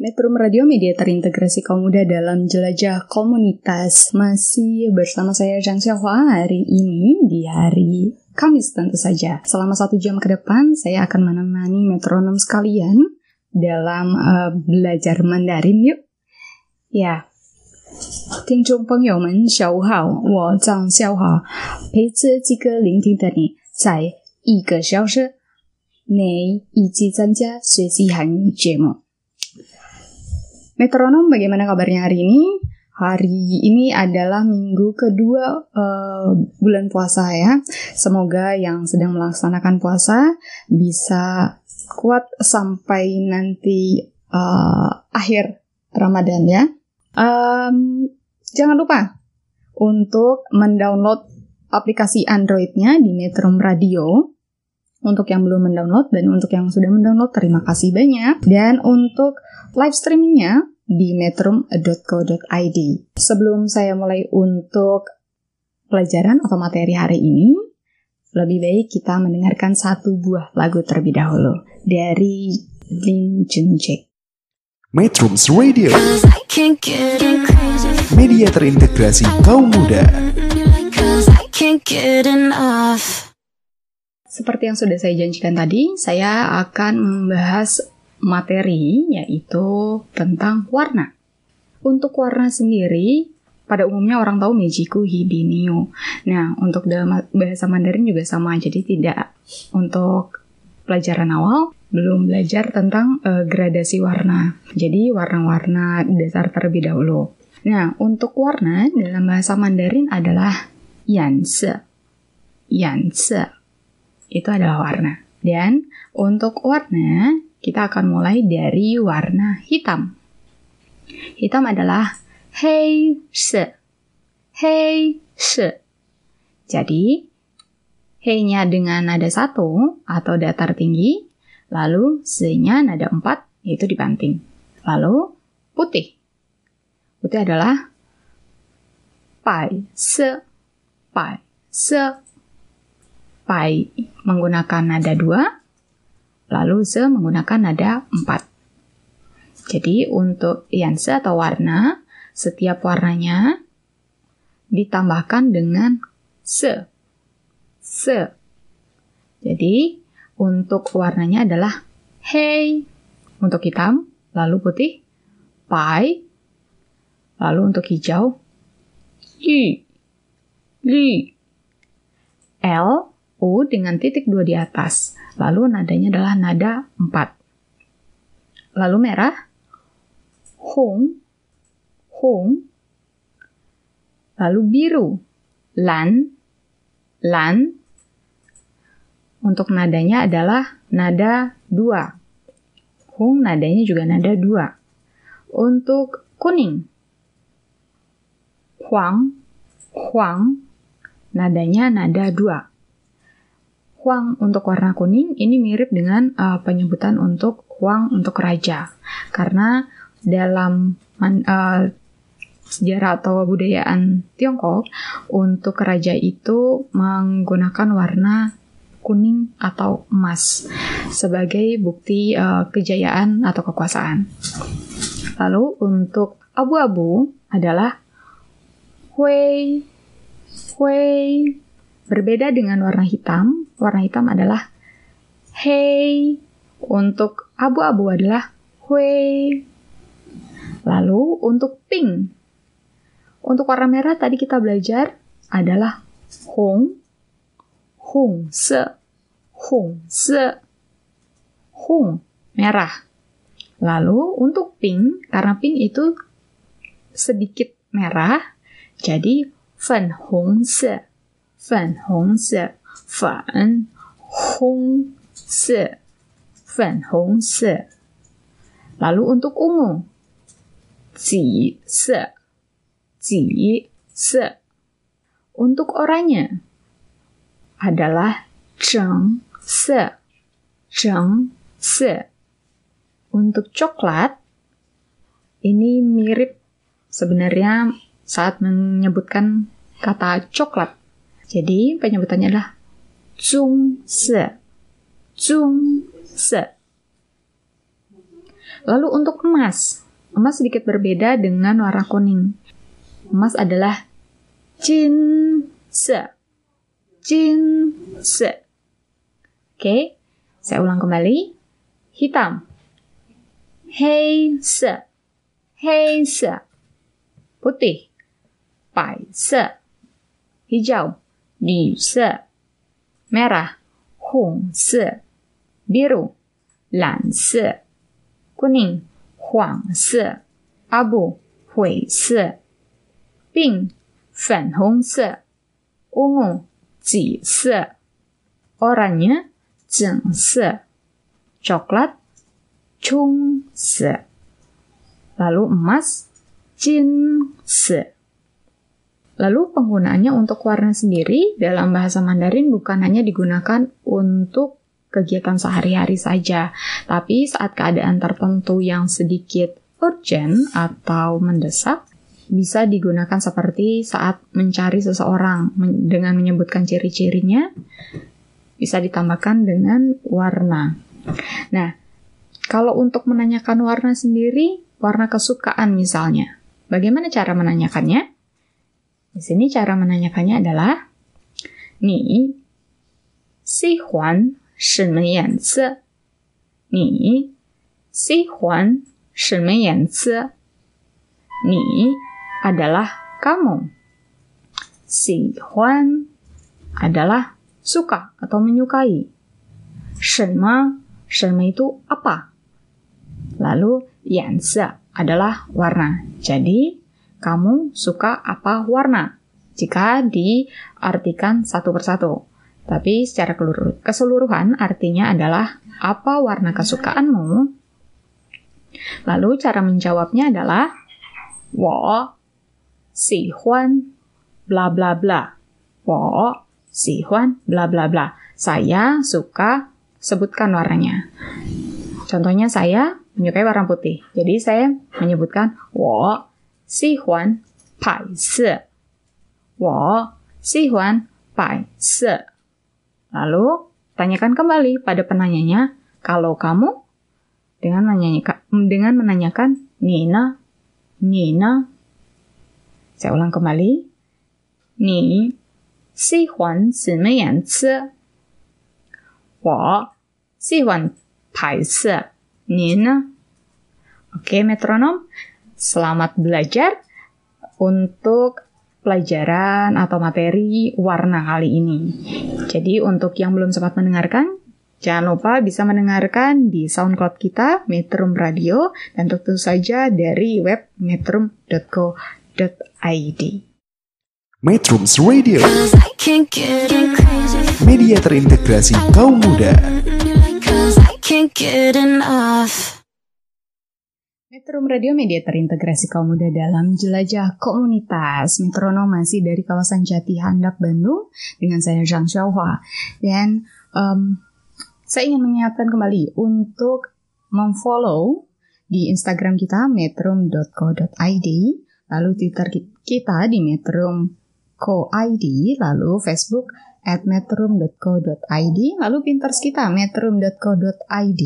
Metro Radio Media terintegrasi kaum muda dalam jelajah komunitas. Masih bersama saya Zhang Xiaohua hari ini di hari Kamis tentu saja. Selama satu jam ke depan saya akan menemani metronom sekalian dalam eh, belajar Mandarin yuk. Ya, 听众朋友们，下午好，我张小华，陪着几个聆听的你，在一个小时内一起参加学习韩语节目。 Metronom, bagaimana kabarnya hari ini? Hari ini adalah minggu kedua eh, bulan puasa ya. Semoga yang sedang melaksanakan puasa bisa kuat sampai nanti eh, akhir Ramadan ya. Em, jangan lupa untuk mendownload aplikasi Androidnya di Metrum Radio. Untuk yang belum mendownload dan untuk yang sudah mendownload, terima kasih banyak. Dan untuk live streamingnya di metrum.co.id. Sebelum saya mulai untuk pelajaran atau materi hari ini, lebih baik kita mendengarkan satu buah lagu terlebih dahulu dari Lin Junjae. Metrums Radio Cause I can't get crazy. Media terintegrasi kaum muda Seperti yang sudah saya janjikan tadi, saya akan membahas materi yaitu tentang warna. Untuk warna sendiri, pada umumnya orang tahu Mejiku Hibiniu. Nah, untuk dalam bahasa Mandarin juga sama, jadi tidak untuk pelajaran awal belum belajar tentang eh, gradasi warna. Jadi warna-warna dasar terlebih dahulu. Nah, untuk warna dalam bahasa Mandarin adalah yanse. Yanse itu adalah warna. Dan untuk warna, kita akan mulai dari warna hitam. Hitam adalah hei se. Hei se. Jadi, hei-nya dengan nada satu atau datar tinggi, lalu se-nya nada empat, yaitu dibanting. Lalu, putih. Putih adalah pai se. Pai se pai menggunakan nada 2, lalu ze menggunakan nada 4. Jadi untuk yanse atau warna, setiap warnanya ditambahkan dengan se. Se. Jadi untuk warnanya adalah hei untuk hitam, lalu putih, pai, lalu untuk hijau, yu, li, L U dengan titik dua di atas. Lalu nadanya adalah nada 4. Lalu merah, hong, hong. Lalu biru, lan, lan. Untuk nadanya adalah nada 2. Hong nadanya juga nada 2. Untuk kuning, huang, huang. Nadanya nada 2. Huang untuk warna kuning ini mirip dengan uh, penyebutan untuk Huang untuk raja. Karena dalam man- uh, sejarah atau budayaan Tiongkok, untuk raja itu menggunakan warna kuning atau emas sebagai bukti uh, kejayaan atau kekuasaan. Lalu untuk abu-abu adalah hui, hui, Berbeda dengan warna hitam, warna hitam adalah hei. Untuk abu-abu adalah hui. Lalu untuk pink. Untuk warna merah tadi kita belajar adalah hong, hong se, hong se, hong merah. Lalu untuk pink, karena pink itu sedikit merah, jadi fen hong se 粉红色，粉红色，粉红色。Lalu untuk ungu, 紫色， ji se. Untuk oranye adalah zheng se. Zheng se. Untuk coklat ini mirip sebenarnya saat menyebutkan kata coklat. jadi penyebutannya adalah zung se. Zung se. Lalu untuk emas, emas sedikit berbeda dengan warna kuning. Emas adalah jin se. Jin se. Oke, saya ulang kembali. Hitam. Hei se. Hei se. Putih. Bai se. Hijau. Li se. Merah. Hong se. Biru. Lan se kuning, 黄色；abu 灰色；pink 粉红色；ungu 紫色；oranye 紫色；coklat 棕色；lalu emas 金色。 Lalu penggunaannya untuk warna sendiri dalam bahasa Mandarin bukan hanya digunakan untuk kegiatan sehari-hari saja. Tapi saat keadaan tertentu yang sedikit urgent atau mendesak, bisa digunakan seperti saat mencari seseorang dengan menyebutkan ciri-cirinya, bisa ditambahkan dengan warna. Nah, kalau untuk menanyakan warna sendiri, warna kesukaan misalnya, bagaimana cara menanyakannya? Di sini cara menanyakannya adalah Ni si huan shenme yan zi? Ni si huan shenme yan zi? Ni adalah kamu. Si huan adalah suka atau menyukai. Shenme, shenme itu apa? Lalu yanzi adalah warna. Jadi, kamu suka apa warna? Jika diartikan satu persatu. Tapi secara keseluruhan artinya adalah apa warna kesukaanmu? Lalu cara menjawabnya adalah wo si huan bla bla bla. Wo si huan bla bla bla. Saya suka sebutkan warnanya. Contohnya saya menyukai warna putih. Jadi saya menyebutkan wo si huan pai se. Wo si huan pai se. Lalu, tanyakan kembali pada penanyanya, kalau kamu dengan menanyakan, dengan menanyakan Nina, Nina. Saya ulang kembali. Ni 喜欢什么颜色？我喜欢白色。你呢？Oke, metronom. Selamat belajar untuk pelajaran atau materi warna kali ini. Jadi untuk yang belum sempat mendengarkan, jangan lupa bisa mendengarkan di SoundCloud kita, Metrum Radio, dan tentu saja dari web metrum.co.id. Metrums Radio, Cause I can't get enough. media terintegrasi kaum muda. Metrum Radio Media terintegrasi kaum muda dalam jelajah komunitas. Metronom masih dari kawasan Jati Handap Bandung dengan saya Zhang Xiaohua. Dan em, saya ingin mengingatkan kembali untuk memfollow di Instagram kita metrum.co.id lalu Twitter ki- kita di metrum.co.id lalu Facebook at metrum.co.id lalu Pinterest kita metrum.co.id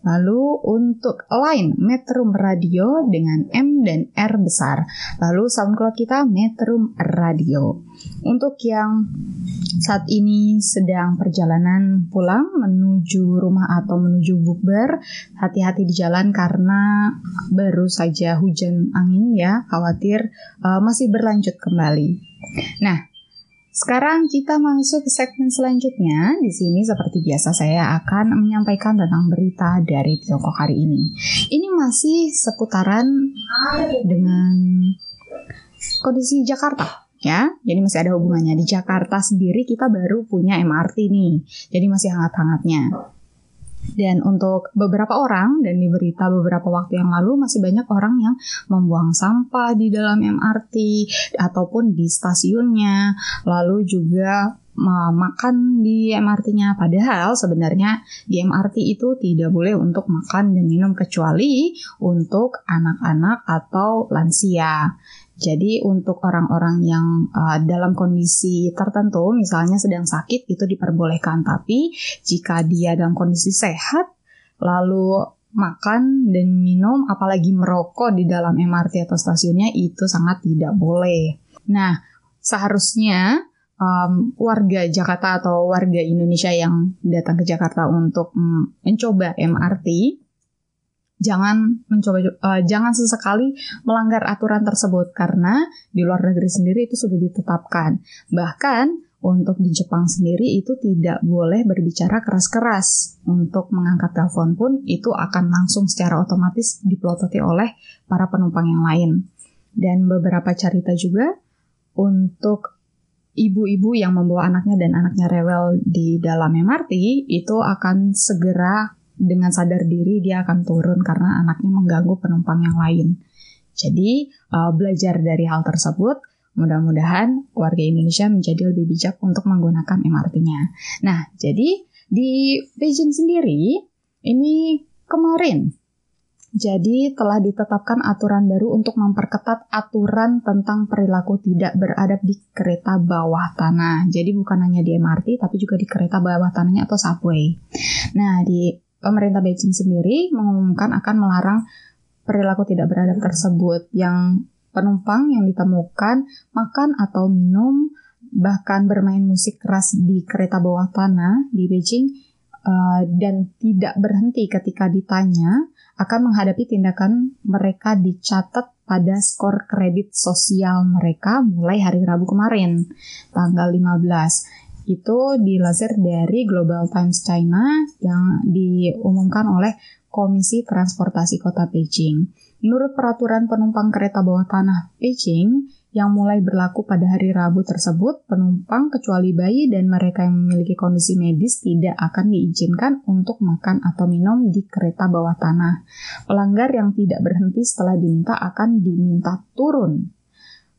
Lalu untuk line Metrum Radio dengan M dan R besar. Lalu SoundCloud kita Metrum Radio. Untuk yang saat ini sedang perjalanan pulang menuju rumah atau menuju bukber, hati-hati di jalan karena baru saja hujan angin ya, khawatir uh, masih berlanjut kembali. Nah, sekarang kita masuk ke segmen selanjutnya. Di sini seperti biasa saya akan menyampaikan tentang berita dari Tiongkok hari ini. Ini masih seputaran dengan kondisi Jakarta ya. Jadi masih ada hubungannya di Jakarta sendiri kita baru punya MRT nih. Jadi masih hangat-hangatnya. Dan untuk beberapa orang dan di berita beberapa waktu yang lalu masih banyak orang yang membuang sampah di dalam MRT ataupun di stasiunnya, lalu juga ma- makan di MRT-nya. Padahal sebenarnya di MRT itu tidak boleh untuk makan dan minum kecuali untuk anak-anak atau lansia. Jadi untuk orang-orang yang uh, dalam kondisi tertentu, misalnya sedang sakit, itu diperbolehkan. Tapi jika dia dalam kondisi sehat, lalu makan dan minum, apalagi merokok di dalam MRT atau stasiunnya, itu sangat tidak boleh. Nah, seharusnya um, warga Jakarta atau warga Indonesia yang datang ke Jakarta untuk mm, mencoba MRT, jangan mencoba uh, jangan sesekali melanggar aturan tersebut karena di luar negeri sendiri itu sudah ditetapkan. Bahkan untuk di Jepang sendiri itu tidak boleh berbicara keras-keras. Untuk mengangkat telepon pun itu akan langsung secara otomatis dipelototi oleh para penumpang yang lain. Dan beberapa cerita juga untuk ibu-ibu yang membawa anaknya dan anaknya rewel di dalam MRT itu akan segera dengan sadar diri dia akan turun karena anaknya mengganggu penumpang yang lain. Jadi uh, belajar dari hal tersebut, mudah-mudahan warga Indonesia menjadi lebih bijak untuk menggunakan MRT-nya. Nah, jadi di Beijing sendiri ini kemarin jadi telah ditetapkan aturan baru untuk memperketat aturan tentang perilaku tidak beradab di kereta bawah tanah. Jadi bukan hanya di MRT tapi juga di kereta bawah tanahnya atau subway. Nah, di pemerintah Beijing sendiri mengumumkan akan melarang perilaku tidak beradab tersebut yang penumpang yang ditemukan makan atau minum bahkan bermain musik keras di kereta bawah tanah di Beijing uh, dan tidak berhenti ketika ditanya akan menghadapi tindakan mereka dicatat pada skor kredit sosial mereka mulai hari Rabu kemarin, tanggal 15. Itu dilansir dari Global Times China yang diumumkan oleh Komisi Transportasi Kota Beijing. Menurut peraturan penumpang kereta bawah tanah Beijing, yang mulai berlaku pada hari Rabu tersebut, penumpang kecuali bayi dan mereka yang memiliki kondisi medis tidak akan diizinkan untuk makan atau minum di kereta bawah tanah. Pelanggar yang tidak berhenti setelah diminta akan diminta turun.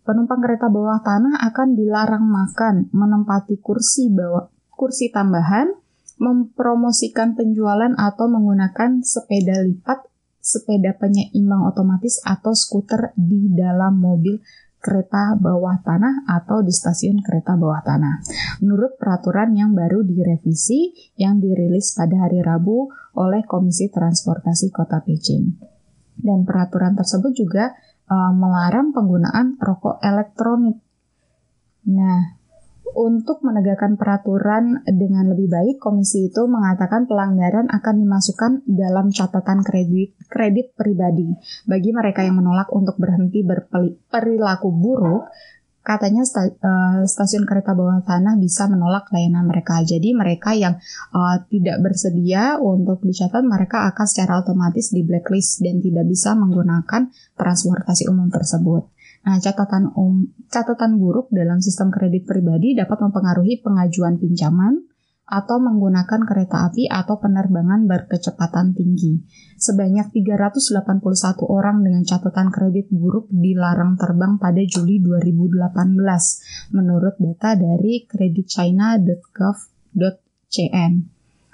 Penumpang kereta bawah tanah akan dilarang makan, menempati kursi bawah kursi tambahan, mempromosikan penjualan atau menggunakan sepeda lipat, sepeda penyeimbang otomatis atau skuter di dalam mobil kereta bawah tanah atau di stasiun kereta bawah tanah. Menurut peraturan yang baru direvisi yang dirilis pada hari Rabu oleh Komisi Transportasi Kota Beijing. Dan peraturan tersebut juga uh, melarang penggunaan rokok elektronik. Nah, untuk menegakkan peraturan dengan lebih baik, komisi itu mengatakan pelanggaran akan dimasukkan dalam catatan kredit kredit pribadi bagi mereka yang menolak untuk berhenti berperilaku buruk. Katanya uh, stasiun kereta bawah tanah bisa menolak layanan mereka. Jadi mereka yang uh, tidak bersedia untuk dicatat, mereka akan secara otomatis di blacklist dan tidak bisa menggunakan transportasi umum tersebut. Nah, catatan um, catatan buruk dalam sistem kredit pribadi dapat mempengaruhi pengajuan pinjaman atau menggunakan kereta api atau penerbangan berkecepatan tinggi. Sebanyak 381 orang dengan catatan kredit buruk dilarang terbang pada Juli 2018 menurut data dari creditchina.gov.cn.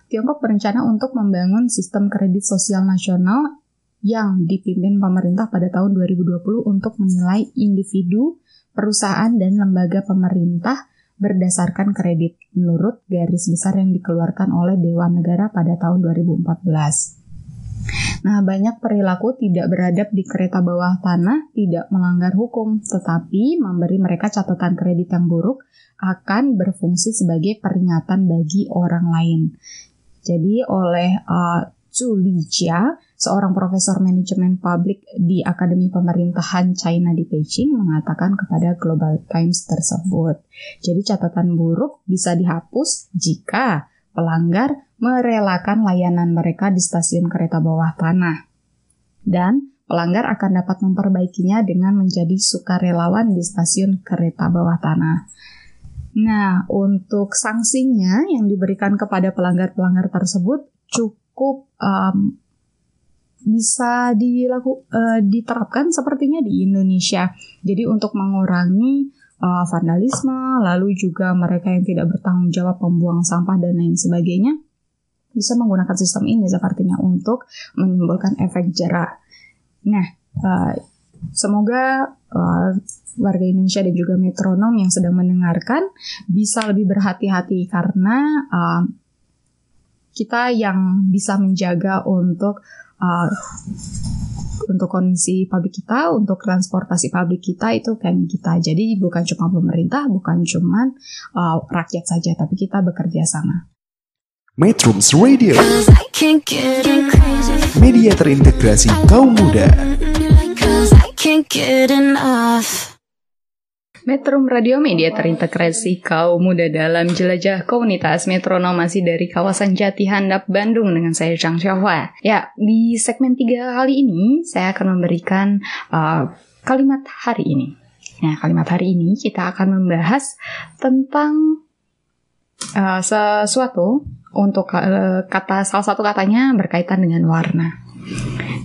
Tiongkok berencana untuk membangun sistem kredit sosial nasional yang dipimpin pemerintah pada tahun 2020 untuk menilai individu, perusahaan, dan lembaga pemerintah berdasarkan kredit menurut garis besar yang dikeluarkan oleh Dewan Negara pada tahun 2014. Nah, banyak perilaku tidak beradab di kereta bawah tanah tidak melanggar hukum, tetapi memberi mereka catatan kredit yang buruk akan berfungsi sebagai peringatan bagi orang lain. Jadi oleh uh, Zhu Lijia, seorang profesor manajemen publik di Akademi Pemerintahan China di Beijing mengatakan kepada Global Times tersebut. Jadi catatan buruk bisa dihapus jika pelanggar merelakan layanan mereka di stasiun kereta bawah tanah. Dan pelanggar akan dapat memperbaikinya dengan menjadi sukarelawan di stasiun kereta bawah tanah. Nah, untuk sanksinya yang diberikan kepada pelanggar-pelanggar tersebut cukup cukup um, bisa dilaku, uh, diterapkan sepertinya di Indonesia. Jadi untuk mengurangi uh, vandalisme, lalu juga mereka yang tidak bertanggung jawab membuang sampah dan lain sebagainya, bisa menggunakan sistem ini sepertinya untuk menimbulkan efek jerah. Nah, uh, semoga uh, warga Indonesia dan juga metronom yang sedang mendengarkan bisa lebih berhati-hati karena uh, kita yang bisa menjaga untuk uh, untuk kondisi pabrik kita, untuk transportasi pabrik kita itu kami kita. Jadi bukan cuma pemerintah, bukan cuma uh, rakyat saja, tapi kita bekerja sama. Metrums Radio, Cause I can't get enough. media terintegrasi kaum muda. Metrum Radio Media terintegrasi kaum muda dalam jelajah komunitas metronom masih dari kawasan Jati Handap, Bandung dengan saya Chang Xiaohua. Ya, di segmen tiga kali ini saya akan memberikan uh, kalimat hari ini. Nah, kalimat hari ini kita akan membahas tentang uh, sesuatu untuk uh, kata salah satu katanya berkaitan dengan warna.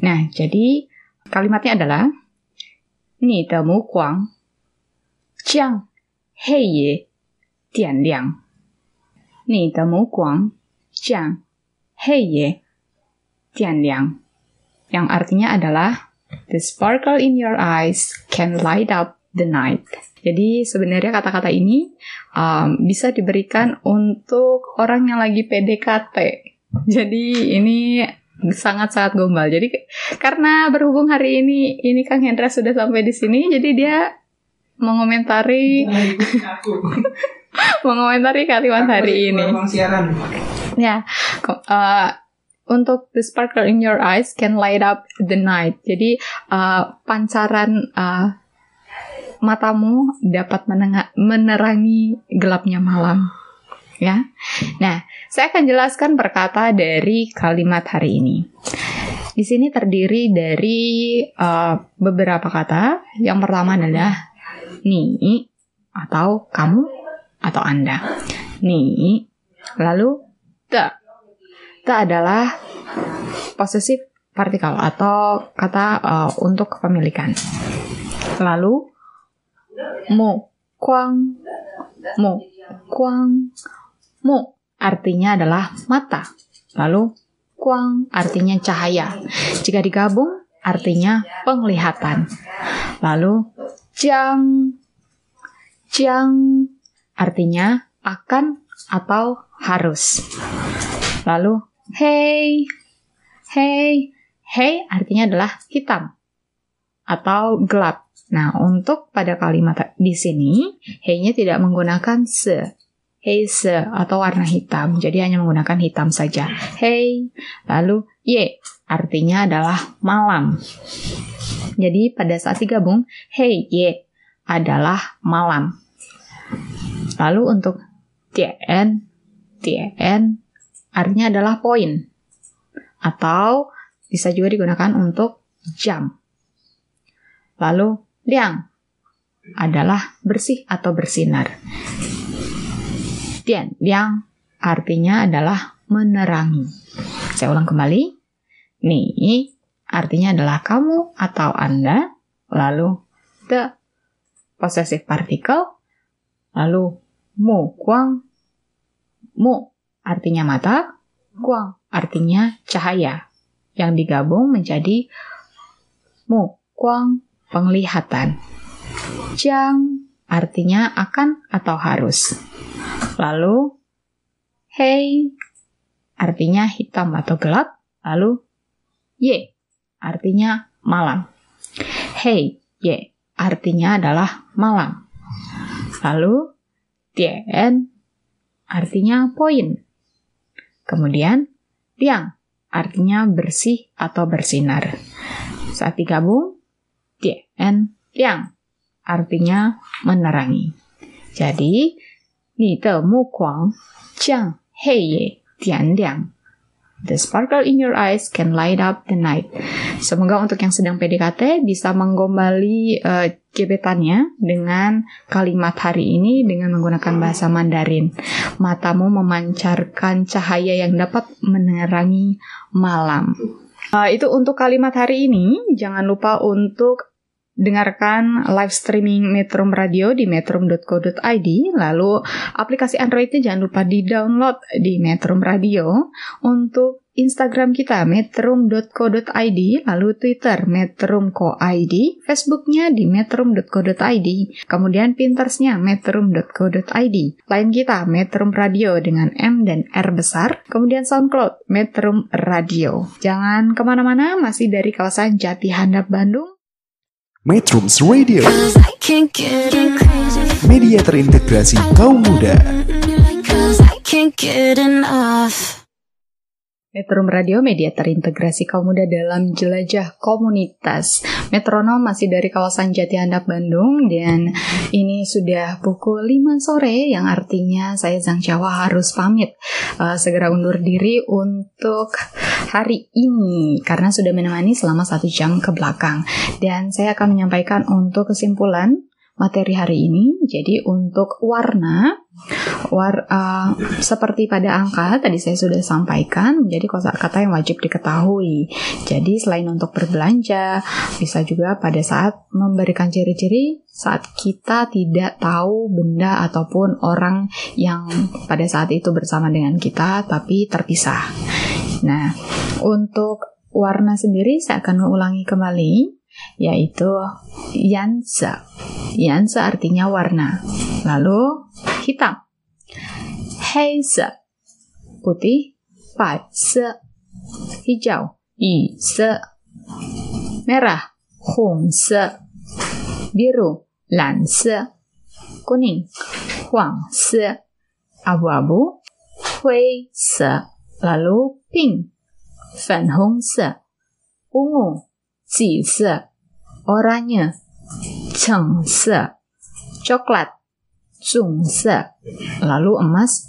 Nah, jadi kalimatnya adalah Ni de mu guang 将黑夜点亮。你的目光将黑夜点亮。Yang artinya adalah The sparkle in your eyes can light up the night. Jadi sebenarnya kata-kata ini um, bisa diberikan untuk orang yang lagi PDKT. Jadi ini sangat-sangat gombal. Jadi karena berhubung hari ini ini Kang Hendra sudah sampai di sini, jadi dia mengomentari mengomentari kalimat hari ini. Ya, uh, untuk the sparkle in your eyes can light up the night. Jadi uh, pancaran uh, matamu dapat menerangi gelapnya malam. Ya, nah saya akan jelaskan perkata dari kalimat hari ini. Di sini terdiri dari uh, beberapa kata. Yang pertama adalah ni atau kamu atau anda. Ni lalu te. Te adalah possessive partikel atau kata uh, untuk kepemilikan. Lalu mo kuang mo kuang mo artinya adalah mata. Lalu kuang artinya cahaya. Jika digabung artinya penglihatan. Lalu jang jang artinya akan atau harus. Lalu hey hey hey artinya adalah hitam atau gelap. Nah, untuk pada kalimat di sini, hey-nya tidak menggunakan se. Hey se atau warna hitam. Jadi hanya menggunakan hitam saja. Hey. Lalu ye artinya adalah malam. Jadi pada saat digabung, hey ye adalah malam. Lalu untuk tien, tien artinya adalah poin. Atau bisa juga digunakan untuk jam. Lalu liang adalah bersih atau bersinar. Tian liang artinya adalah menerangi. Saya ulang kembali. Ni artinya adalah kamu atau Anda. Lalu the possessive particle. Lalu mu kuang. Mu artinya mata. Kuang artinya cahaya. Yang digabung menjadi mu kuang penglihatan. Jang artinya akan atau harus. Lalu hey artinya hitam atau gelap. Lalu ye, artinya malam. Hey, ye, artinya adalah malam. Lalu, tien, artinya poin. Kemudian, tiang, artinya bersih atau bersinar. Saat digabung, tien, tiang, artinya menerangi. Jadi, ni de mu kuang, jiang hei ye, tian liang. The sparkle in your eyes can light up the night. Semoga untuk yang sedang PDKT bisa menggombali eh, gebetannya dengan kalimat hari ini dengan menggunakan bahasa Mandarin. Matamu memancarkan cahaya yang dapat menerangi malam. Eh, itu untuk kalimat hari ini. Jangan lupa untuk dengarkan live streaming Metrum Radio di metrum.co.id. Lalu aplikasi Androidnya jangan lupa di-download di Metrum Radio. Untuk Instagram kita metrum.co.id, lalu Twitter metrum.co.id, Facebooknya di metrum.co.id, kemudian Pinterestnya metrum.co.id, lain kita Metrum Radio dengan M dan R besar, kemudian SoundCloud Metrum Radio. Jangan ke mana-mana, masih dari kawasan Jati Handap Bandung. Metrums Radio, media terintegrasi kaum muda. Metrum Radio, media terintegrasi kaum muda dalam jelajah komunitas. Metronom masih dari kawasan Jati Handap Bandung dan ini sudah pukul 5 sore yang artinya saya Zhang Jawa harus pamit eh, segera undur diri untuk hari ini karena sudah menemani selama satu jam ke belakang dan saya akan menyampaikan untuk kesimpulan materi hari ini. Jadi untuk warna war uh, seperti pada angka tadi saya sudah sampaikan menjadi kosakata yang wajib diketahui. Jadi selain untuk berbelanja, bisa juga pada saat memberikan ciri-ciri saat kita tidak tahu benda ataupun orang yang pada saat itu bersama dengan kita tapi terpisah. Nah, untuk warna sendiri saya akan mengulangi kembali yaitu yanse. Yanse artinya warna. Lalu hitam. Heise. Putih. Baise. Hijau. Yise. Merah. Hongse. Biru. Lanse. Kuning. Huangse. Abu-abu. Huise. Lalu pink. 粉红色。ungu. 紫色。oranye. 橙色。coklat. 棕色。Lalu emas.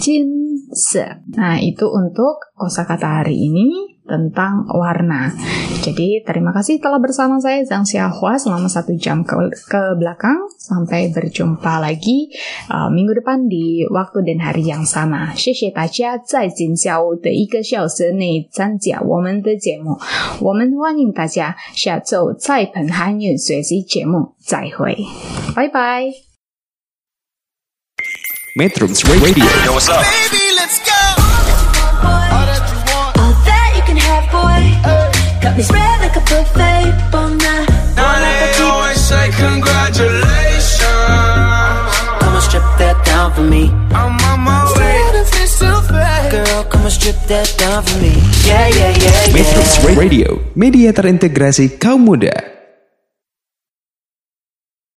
金色。Nah, itu untuk kosakata hari ini tentang warna. Jadi, terima kasih telah bersama saya Zhang Xiaohua selama satu jam ke, ke belakang. Sampai berjumpa lagi uh, minggu depan di waktu dan hari yang sama. 谢谢大家在今下午的一个小时内参加我们的节目。我们欢迎大家下周在本韩语学习节目再会，拜拜。 Metrums Radio, Yo, what's up? Baby, Got me spread like a buffet. Bon night. Now they always say congratulations. Come and strip that down for me. I'm on my way. Girl, come and strip that down for me. Yeah, yeah, yeah, yeah. Metrums Radio, media terintegrasi kaum muda.